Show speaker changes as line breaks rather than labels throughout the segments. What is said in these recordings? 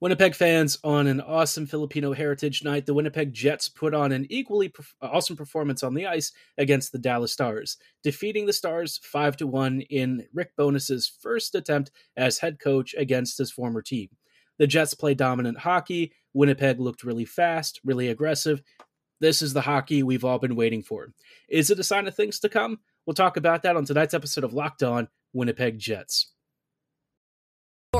Winnipeg fans, on an awesome Filipino Heritage Night, the Winnipeg Jets put on an equally awesome performance on the ice against the Dallas Stars, defeating the Stars 5 to 1 in Rick Bowness's first attempt as head coach against his former team. The Jets play dominant hockey. Winnipeg looked really fast, really aggressive. This is the hockey we've all been waiting for. Is it a sign of things to come? We'll talk about that on tonight's episode of Locked On Winnipeg Jets.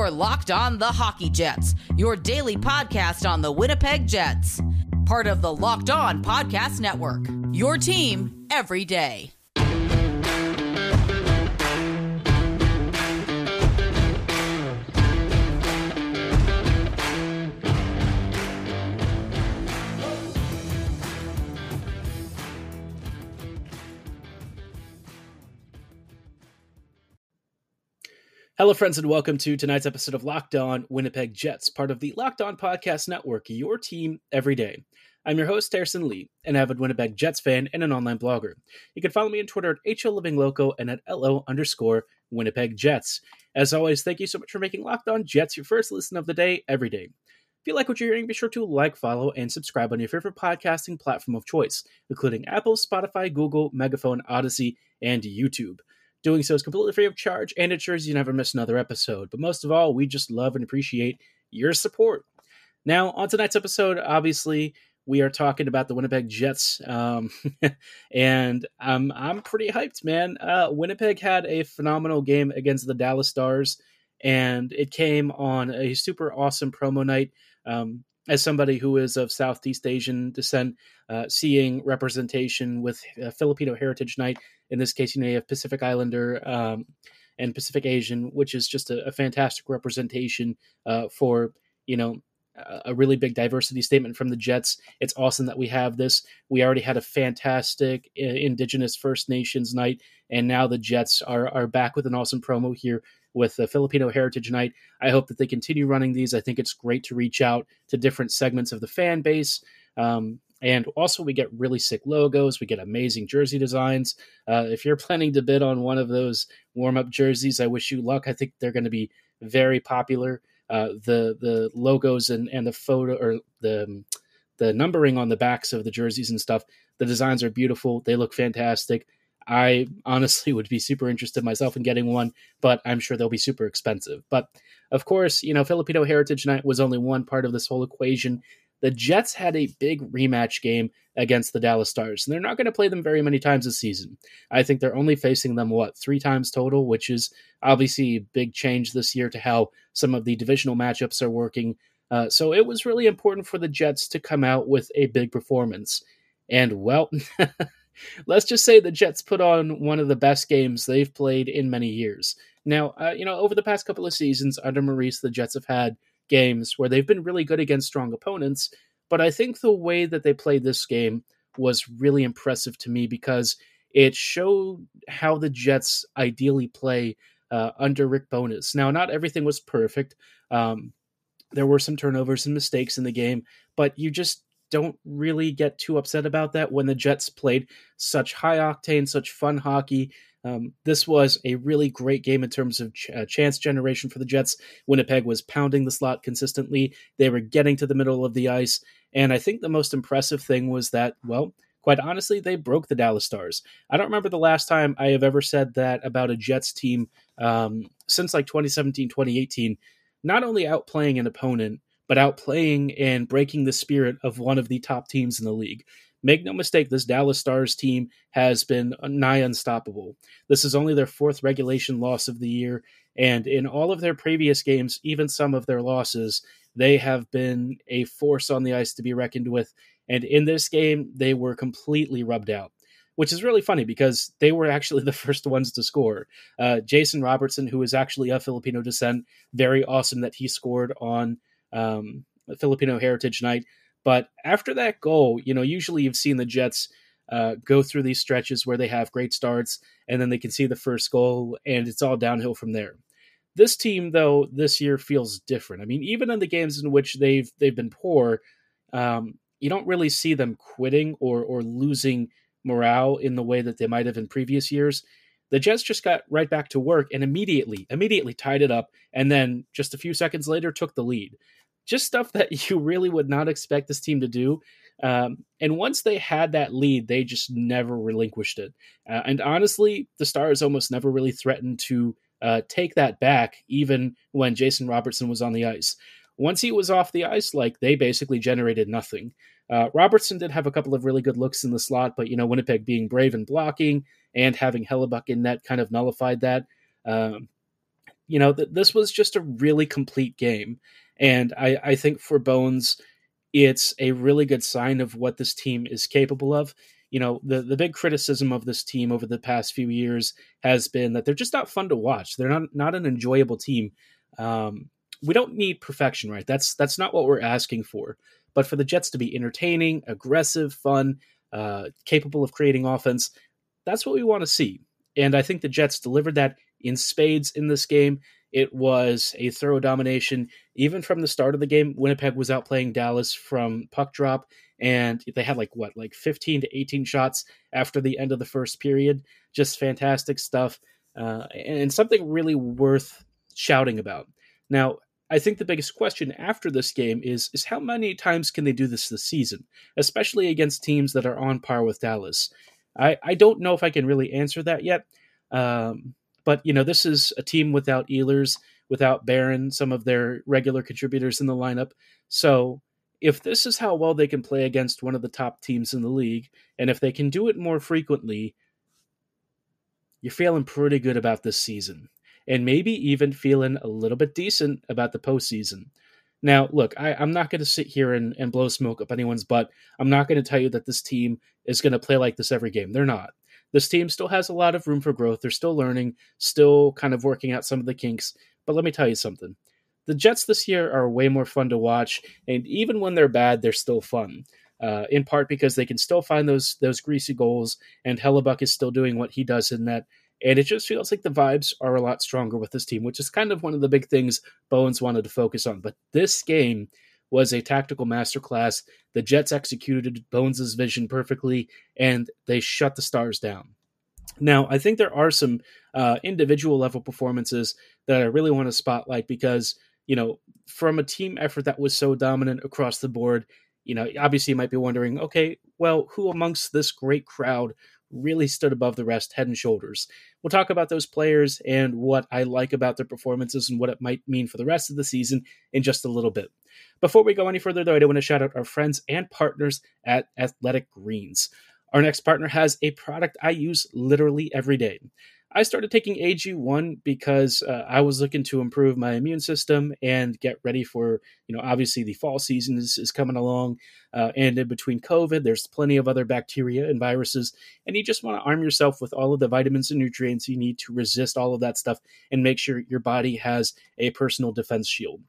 You're Locked On the Hockey Jets, your daily podcast on the Winnipeg Jets. Part of the Locked On Podcast Network. Your team every day.
Hello, friends, and welcome to tonight's episode of Locked On Winnipeg Jets, part of the Locked On Podcast Network, your team every day. I'm your host, Harrison Lee, an avid Winnipeg Jets fan and an online blogger. You can follow me on Twitter at HLLivingLoco and at LO underscore Winnipeg Jets. As always, thank you so much for making Locked On Jets your first listen of the day every day. If you like what you're hearing, be sure to like, follow, and subscribe on your favorite podcasting platform of choice, including Apple, Spotify, Google, Megaphone, Audacy, and YouTube. Doing so is completely free of charge and ensures you never miss another episode. But most of all, we just love and appreciate your support. Now, on tonight's episode, obviously, we are talking about the Winnipeg Jets, um, and um, I'm pretty hyped, man. Uh, Winnipeg had a phenomenal game against the Dallas Stars, and it came on a super awesome promo night. Um, as somebody who is of Southeast Asian descent, uh, seeing representation with uh, Filipino Heritage Night, in this case, you know, you have Pacific Islander um, and Pacific Asian, which is just a, a fantastic representation uh, for, you know, a really big diversity statement from the Jets. It's awesome that we have this. We already had a fantastic uh, Indigenous First Nations night, and now the Jets are are back with an awesome promo here with the Filipino Heritage Night. I hope that they continue running these. I think it's great to reach out to different segments of the fan base. Um, and also, we get really sick logos. We get amazing jersey designs. Uh, if you're planning to bid on one of those warm up jerseys, I wish you luck. I think they're going to be very popular. Uh, the the logos and, and the photo or the the numbering on the backs of the jerseys and stuff. The designs are beautiful. They look fantastic. I honestly would be super interested myself in getting one, but I'm sure they'll be super expensive. But of course, you know, Filipino Heritage Night was only one part of this whole equation. The Jets had a big rematch game against the Dallas Stars, and they're not going to play them very many times this season. I think they're only facing them, what, three times total, which is obviously a big change this year to how some of the divisional matchups are working. Uh, so it was really important for the Jets to come out with a big performance. And, well, let's just say the Jets put on one of the best games they've played in many years. Now, uh, you know, over the past couple of seasons under Maurice, the Jets have had games where they've been really good against strong opponents, but I think the way that they played this game was really impressive to me because it showed how the Jets ideally play uh, under Rick Bowness. Now, not everything was perfect. Um, there were some turnovers and mistakes in the game, but you just don't really get too upset about that when the Jets played such high octane, such fun hockey. Um, this was a really great game in terms of ch- uh, chance generation for the Jets. Winnipeg was pounding the slot consistently. They were getting to the middle of the ice. And I think the most impressive thing was that, well, quite honestly, they broke the Dallas Stars. I don't remember the last time I have ever said that about a Jets team um, since like 2017, 2018. Not only outplaying an opponent, but outplaying and breaking the spirit of one of the top teams in the league. Make no mistake, this Dallas Stars team has been nigh unstoppable. This is only their fourth regulation loss of the year, and in all of their previous games, even some of their losses, they have been a force on the ice to be reckoned with. And in this game, they were completely rubbed out which is really funny because they were actually the first ones to score. Uh, Jason Robertson, who is actually of Filipino descent, very awesome that he scored on um, Filipino Heritage Night. But after that goal, you know, usually you've seen the Jets uh, go through these stretches where they have great starts and then they can see the first goal and it's all downhill from there. This team, though, this year feels different. I mean, even in the games in which they've they've been poor, um, you don't really see them quitting or or losing morale in the way that they might have in previous years. The Jets just got right back to work and immediately, immediately tied it up, and then just a few seconds later took the lead. Just stuff that you really would not expect this team to do. Um, and once they had that lead, they just never relinquished it. Uh, and honestly, the Stars almost never really threatened to uh, take that back, even when Jason Robertson was on the ice. Once he was off the ice, like they basically generated nothing. Uh, Robertson did have a couple of really good looks in the slot, but you know Winnipeg being brave and blocking and having Hellebuyck in net kind of nullified that. Um, you know, th- this was just a really complete game, and I, I think for Bones, it's a really good sign of what this team is capable of. You know, the the big criticism of this team over the past few years has been that they're just not fun to watch. They're not not an enjoyable team. Um, we don't need perfection, right? That's that's not what we're asking for. But for the Jets to be entertaining, aggressive, fun, uh, capable of creating offense, that's what we want to see. And I think the Jets delivered that in spades in this game. It was a thorough domination. Even from the start of the game, Winnipeg was outplaying Dallas from puck drop, and they had like what, like 15 to 18 shots after the end of the first period. Just fantastic stuff, uh, and something really worth shouting about. Now, I think the biggest question after this game is is how many times can they do this this season, especially against teams that are on par with Dallas. I, I don't know if I can really answer that yet. Um, but you know, this is a team without Ehlers, without Barron, some of their regular contributors in the lineup. So if this is how well they can play against one of the top teams in the league, and if they can do it more frequently, you're feeling pretty good about this season and maybe even feeling a little bit decent about the postseason. Now, look, I, am not going to sit here and, and blow smoke up anyone's butt. I'm not going to tell you that this team is going to play like this every game. They're not. This team still has a lot of room for growth. They're still learning, still kind of working out some of the kinks. But let me tell you something. The Jets this year are way more fun to watch, and even when they're bad, they're still fun. Uh, in part because they can still find those those greasy goals, and Hellebuyck is still doing what he does in that and it just feels like the vibes are a lot stronger with this team, which is kind of one of the big things Bowness wanted to focus on. But this game was a tactical masterclass. The Jets executed Bones's vision perfectly, and they shut the Stars down. Now, I think there are some uh, individual level performances that I really want to spotlight because, you know, from a team effort that was so dominant across the board, you know, obviously you might be wondering, okay, well, who amongst this great crowd really stood above the rest head and shoulders. We'll talk about those players and what I like about their performances and what it might mean for the rest of the season in just a little bit. Before we go any further, though, I do want to shout out our friends and partners at Athletic Greens. Our next partner has a product I use literally every day. I started taking AG1 because uh, I was looking to improve my immune system and get ready for, you know, obviously the fall season is, is coming along. Uh, and in between COVID, there's plenty of other bacteria and viruses. And you just want to arm yourself with all of the vitamins and nutrients you need to resist all of that stuff and make sure your body has a personal defense shield.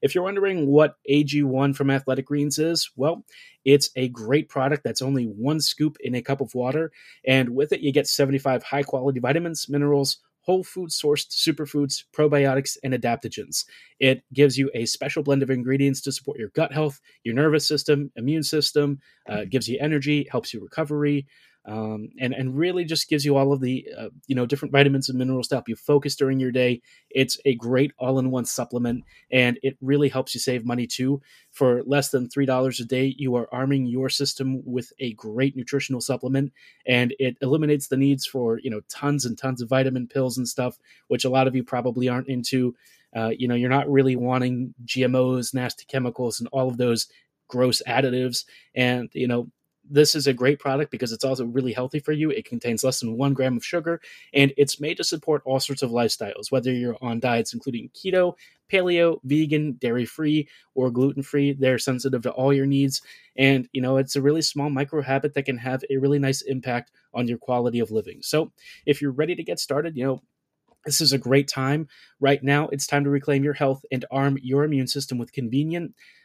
If you're wondering what AG1 from Athletic Greens is, well, it's a great product that's only one scoop in a cup of water. And with it, you get 75 high quality vitamins, minerals, whole food sourced superfoods, probiotics, and adaptogens. It gives you a special blend of ingredients to support your gut health, your nervous system, immune system, uh, gives you energy, helps you recovery um, and and really just gives you all of the uh, you know different vitamins and minerals to help you focus during your day. It's a great all-in-one supplement, and it really helps you save money too. For less than three dollars a day, you are arming your system with a great nutritional supplement, and it eliminates the needs for you know tons and tons of vitamin pills and stuff, which a lot of you probably aren't into. Uh, you know, you're not really wanting GMOs, nasty chemicals, and all of those gross additives. And you know, this is a great product because it's also really healthy for you. It contains less than one gram of sugar, and it's made to support all sorts of lifestyles, whether you're on diets including keto, paleo, vegan, dairy free, or gluten free. They're sensitive to all your needs. And, you know, it's a really small micro habit that can have a really nice impact on your quality of living. So if you're ready to get started, you know, this is a great time. Right now, it's time to reclaim your health and arm your immune system with convenient,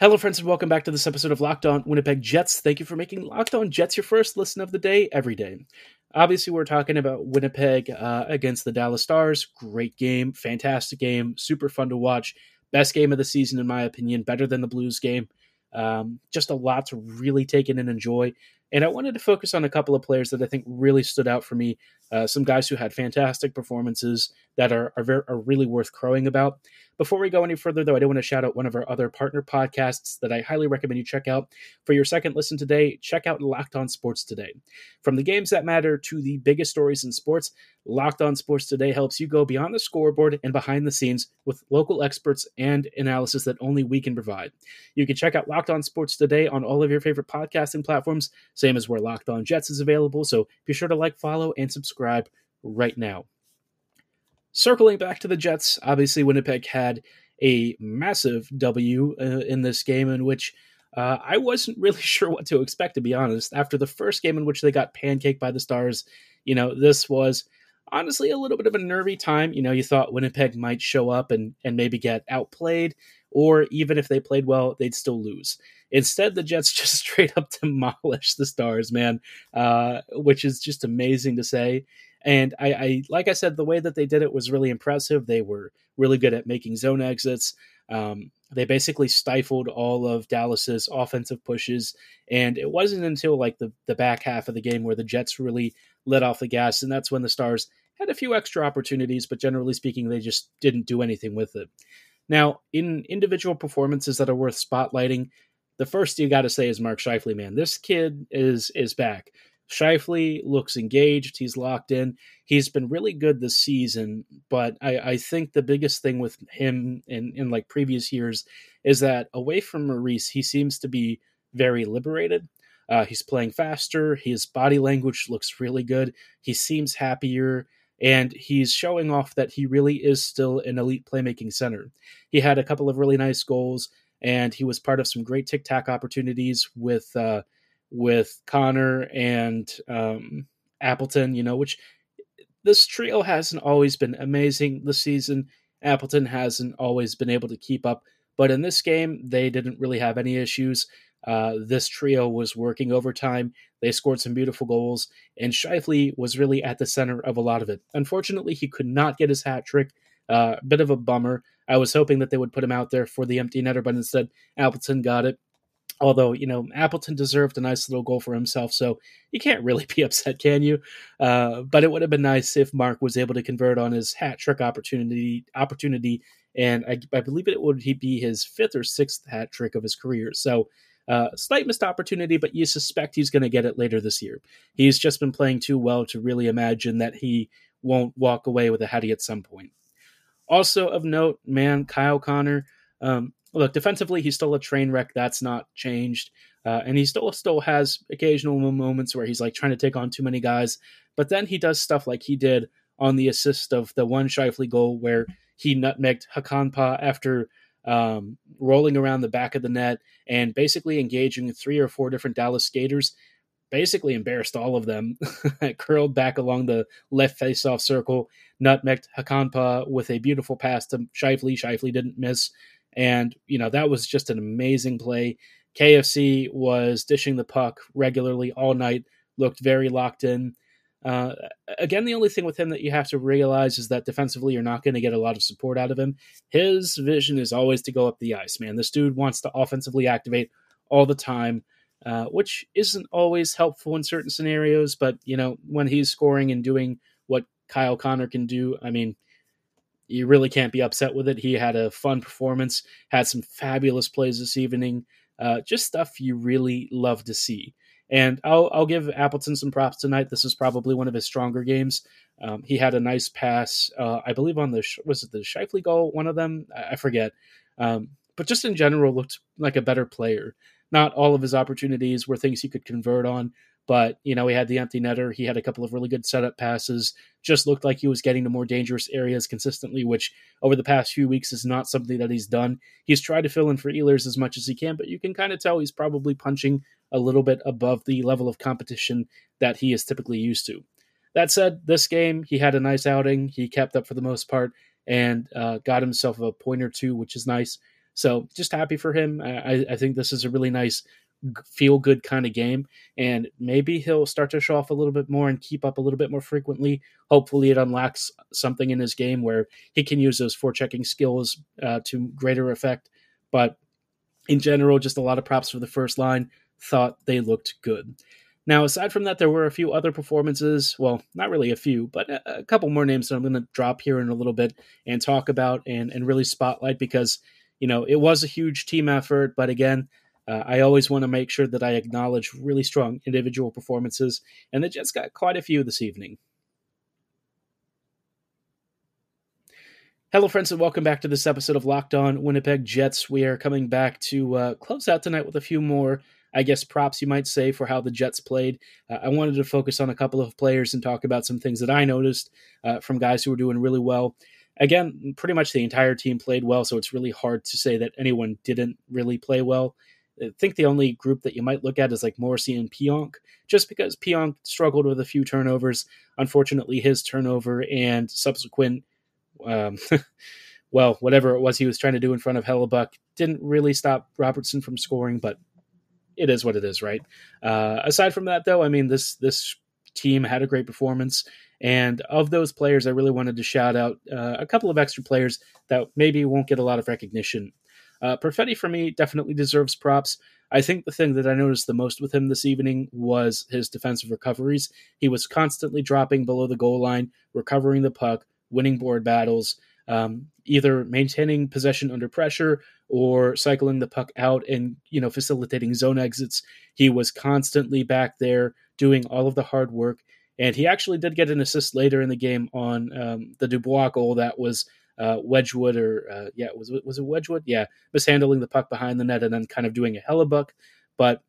Hello, friends, and welcome back to this episode of Locked On Winnipeg Jets. Thank you for making Locked On Jets your first listen of the day every day. Obviously, we're talking about Winnipeg uh, against the Dallas Stars. Great game, fantastic game, super fun to watch. Best game of the season, in my opinion, better than the Blues game. Um, just a lot to really take in and enjoy. And I wanted to focus on a couple of players that I think really stood out for me. Uh, some guys who had fantastic performances that are are, very, are really worth crowing about. Before we go any further, though, I do want to shout out one of our other partner podcasts that I highly recommend you check out. For your second listen today, check out Locked On Sports Today. From the games that matter to the biggest stories in sports, Locked On Sports Today helps you go beyond the scoreboard and behind the scenes with local experts and analysis that only we can provide. You can check out Locked On Sports Today on all of your favorite podcasting platforms, same as where Locked On Jets is available. So be sure to like, follow, and subscribe right now. Circling back to the Jets, obviously Winnipeg had a massive W uh, in this game in which uh, I wasn't really sure what to expect, to be honest. After the first game in which they got pancaked by the Stars, you know, this was honestly a little bit of a nervy time. You know, you thought Winnipeg might show up and, and maybe get outplayed, or even if they played well, they'd still lose. Instead, the Jets just straight up demolished the Stars, man, uh, which is just amazing to say. And I, I, like I said, the way that they did it was really impressive. They were really good at making zone exits. Um, they basically stifled all of Dallas's offensive pushes, and it wasn't until like the the back half of the game where the Jets really let off the gas, and that's when the Stars had a few extra opportunities, but generally speaking, they just didn't do anything with it. Now, in individual performances that are worth spotlighting, the first you got to say is Mark Scheifele. Man, this kid is is back. Scheifele looks engaged. He's locked in. He's been really good this season, but I, I think the biggest thing with him in, in like previous years is that away from Maurice, he seems to be very liberated. Uh, he's playing faster. His body language looks really good. He seems happier, and he's showing off that he really is still an elite playmaking center. He had a couple of really nice goals, and he was part of some great tic tac opportunities with. Uh, with Connor and um, Appleton, you know, which this trio hasn't always been amazing this season. Appleton hasn't always been able to keep up, but in this game, they didn't really have any issues. Uh, this trio was working overtime. They scored some beautiful goals, and Scheifele was really at the center of a lot of it. Unfortunately, he could not get his hat trick. A uh, bit of a bummer. I was hoping that they would put him out there for the empty netter, but instead, Appleton got it. Although, you know, Appleton deserved a nice little goal for himself, so you can't really be upset, can you? Uh, but it would have been nice if Mark was able to convert on his hat trick opportunity opportunity, and I, I believe it would be his fifth or sixth hat trick of his career. So uh, slight missed opportunity, but you suspect he's going to get it later this year. He's just been playing too well to really imagine that he won't walk away with a hattie at some point. Also of note, man, Kyle Connor. Um, look, defensively, he's still a train wreck. That's not changed. Uh, and he still still has occasional moments where he's like trying to take on too many guys. But then he does stuff like he did on the assist of the one Scheifele goal where he nutmegged Hakanpää after um, rolling around the back of the net and basically engaging three or four different Dallas skaters. Basically embarrassed all of them. curled back along the left face-off circle, nutmegged Hakanpää with a beautiful pass to Scheifele. Scheifele didn't miss. And, you know, that was just an amazing play. KFC was dishing the puck regularly all night, looked very locked in. Uh, again, the only thing with him that you have to realize is that defensively, you're not going to get a lot of support out of him. His vision is always to go up the ice, man. This dude wants to offensively activate all the time, uh, which isn't always helpful in certain scenarios. But, you know, when he's scoring and doing what Kyle Connor can do, I mean, you really can't be upset with it. He had a fun performance, had some fabulous plays this evening, uh, just stuff you really love to see. And I'll, I'll give Appleton some props tonight. This is probably one of his stronger games. Um, he had a nice pass, uh, I believe on the was it the Scheifele goal, one of them, I forget. Um, but just in general, looked like a better player. Not all of his opportunities were things he could convert on, but, you know, he had the empty netter. He had a couple of really good setup passes. Just looked like he was getting to more dangerous areas consistently, which over the past few weeks is not something that he's done. He's tried to fill in for Ehlers as much as he can, but you can kind of tell he's probably punching a little bit above the level of competition that he is typically used to. That said, this game, he had a nice outing. He kept up for the most part and uh, got himself a point or two, which is nice. So just happy for him. I, I think this is a really nice feel good kind of game and maybe he'll start to show off a little bit more and keep up a little bit more frequently hopefully it unlocks something in his game where he can use those forechecking skills uh, to greater effect but in general just a lot of props for the first line thought they looked good now, aside from that, there were a few other performances. Well, not really a few, but a, couple more names that I'm going to drop here in a little bit and talk about and, and really spotlight because, you know, it was a huge team effort. But again, uh, I always want to make sure that I acknowledge really strong individual performances, and the Jets got quite a few this evening. Hello, friends, and welcome back to this episode of Locked On Winnipeg Jets. We are coming back to uh, close out tonight with a few more I guess, props you might say for how the Jets played. Uh, I wanted to focus on a couple of players and talk about some things that I noticed uh, from guys who were doing really well. Again, pretty much the entire team played well, so it's really hard to say that anyone didn't really play well. I think the only group that you might look at is like Morrissey and Pionk, just because Pionk struggled with a few turnovers. Unfortunately, his turnover and subsequent, um, well, whatever it was he was trying to do in front of Hellebuyck didn't really stop Robertson from scoring, but it is what it is, right? Uh, aside from that, though, I mean this this team had a great performance, and of those players, I really wanted to shout out uh, a couple of extra players that maybe won't get a lot of recognition. Uh, Perfetti for me definitely deserves props. I think the thing that I noticed the most with him this evening was his defensive recoveries. He was constantly dropping below the goal line, recovering the puck, winning board battles, um, either maintaining possession under pressure or cycling the puck out and you know facilitating zone exits. He was constantly back there doing all of the hard work, and he actually did get an assist later in the game on um, the Dubois goal that was. Uh, Wedgewood or uh, yeah, was was it Wedgewood? Yeah, mishandling the puck behind the net and then kind of doing a Hellebuyck. But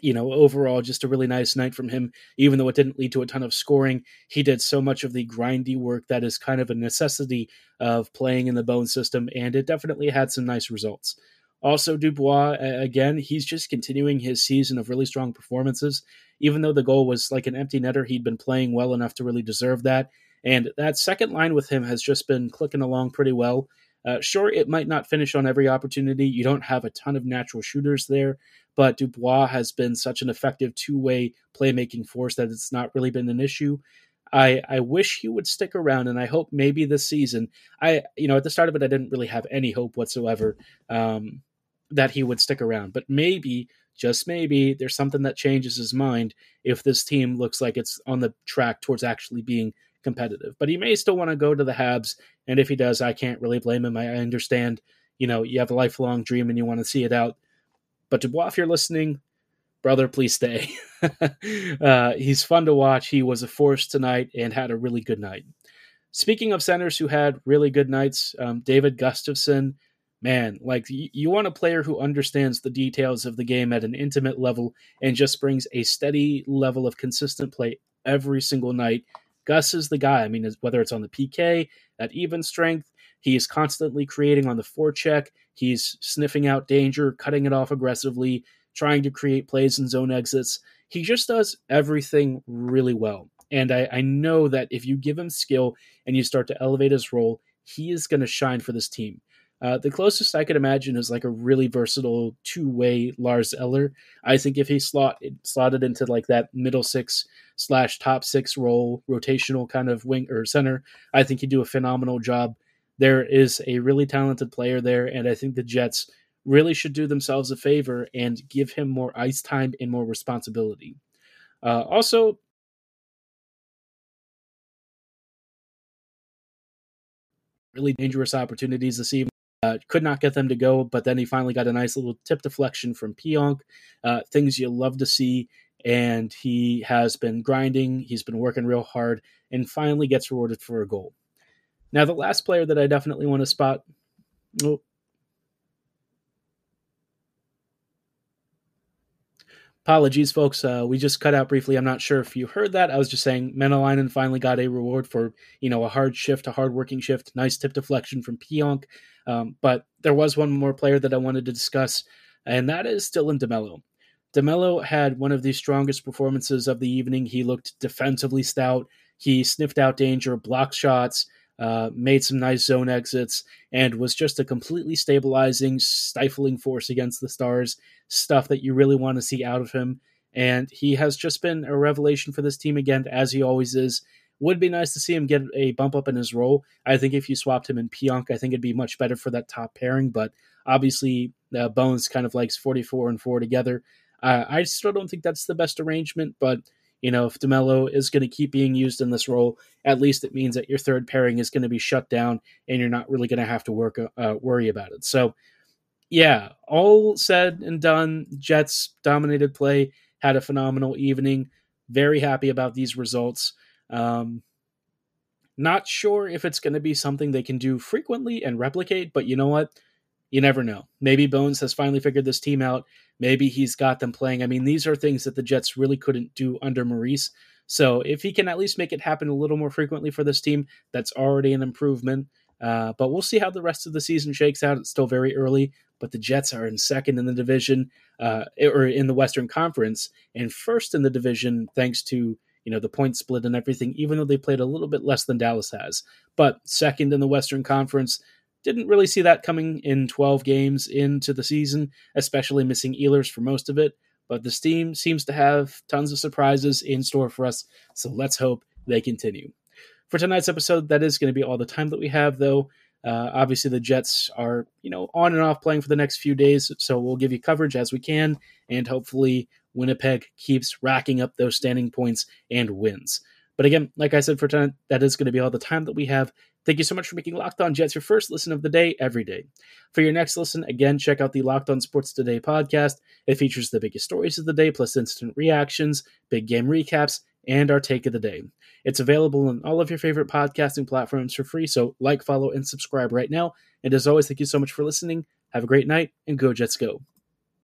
you know, overall, just a really nice night from him. Even though it didn't lead to a ton of scoring, he did so much of the grindy work that is kind of a necessity of playing in the bone system, and it definitely had some nice results. Also, Dubois, again, he's just continuing his season of really strong performances. Even though the goal was like an empty netter, he'd been playing well enough to really deserve that. And that second line with him has just been clicking along pretty well. Uh, sure, it might not finish on every opportunity. You don't have a ton of natural shooters there, but Dubois has been such an effective two way playmaking force that it's not really been an issue. I, I wish he would stick around, and I hope maybe this season. I you know at the start of it, I didn't really have any hope whatsoever um, that he would stick around, but maybe just maybe there's something that changes his mind if this team looks like it's on the track towards actually being competitive. But he may still want to go to the Habs, and if he does, I can't really blame him. I understand, you know, you have a lifelong dream and you want to see it out. But Dubois, if you're listening, brother, please stay. uh, he's fun to watch. He was a force tonight and had a really good night. Speaking of centers who had really good nights, um, David Gustafsson, man, like you, you want a player who understands the details of the game at an intimate level and just brings a steady level of consistent play every single night Gus is the guy. I mean, whether it's on the PK, at even strength, he is constantly creating on the forecheck. He's sniffing out danger, cutting it off aggressively, trying to create plays and zone exits. He just does everything really well. And I, I know that if you give him skill and you start to elevate his role, he is going to shine for this team. Uh, the closest I could imagine is like a really versatile two-way Lars Eller. I think if he slot slotted into like that middle six slash top six role, rotational kind of wing or center, I think he'd do a phenomenal job. There is a really talented player there, and I think the Jets really should do themselves a favor and give him more ice time and more responsibility. Uh, also, really dangerous opportunities this evening. Uh, could not get them to go, but then he finally got a nice little tip deflection from Pionk. Uh, things you love to see. And he has been grinding, he's been working real hard, and finally gets rewarded for a goal. Now, the last player that I definitely want to spot. Oh, Apologies, folks. Uh, we just cut out briefly. I'm not sure if you heard that. I was just saying Mäenalanen finally got a reward for, you know, a hard shift, a hard working shift. Nice tip deflection from Pionk. Um, but there was one more player that I wanted to discuss, and that is Dylan DeMelo. DeMelo had one of the strongest performances of the evening. He looked defensively stout. He sniffed out danger, blocked shots, uh, made some nice zone exits, and was just a completely stabilizing, stifling force against the Stars. Stuff that you really want to see out of him. And he has just been a revelation for this team again, as he always is. Would be nice to see him get a bump up in his role. I think if you swapped him in Pionk, I think it'd be much better for that top pairing. But obviously, uh, Bones kind of likes 44 and 4 together. Uh, I still don't think that's the best arrangement, but you know, if DeMelo is going to keep being used in this role, at least it means that your third pairing is going to be shut down and you're not really going to have to work uh, worry about it. So, yeah, all said and done, Jets dominated play, had a phenomenal evening. Very happy about these results. Um, not sure if it's going to be something they can do frequently and replicate, but you know what? You never know. Maybe Bones has finally figured this team out Maybe he's got them playing. I mean, these are things that the Jets really couldn't do under Maurice. So if he can at least make it happen a little more frequently for this team, that's already an improvement. Uh, but we'll see how the rest of the season shakes out. It's still very early, but the Jets are in second in the division, uh, or in the Western Conference, and first in the division thanks to you know the point split and everything. Even though they played a little bit less than Dallas has, but second in the Western Conference, didn't really see that coming in 12 games into the season, especially missing Ehlers for most of it. But this team seems to have tons of surprises in store for us, so let's hope they continue. For tonight's episode, that is going to be all the time that we have, though. Uh, obviously, the Jets are, you know, on and off playing for the next few days, so we'll give you coverage as we can, and hopefully Winnipeg keeps racking up those standing points and wins. But again, like I said for tonight, that is going to be all the time that we have. Thank you so much for making Locked On Jets your first listen of the day every day. For your next listen, again, check out the Locked On Sports Today podcast. It features the biggest stories of the day, plus instant reactions, big game recaps, and our take of the day. It's available on all of your favorite podcasting platforms for free, so like, follow, and subscribe right now. And as always, thank you so much for listening. Have a great night, and go Jets go.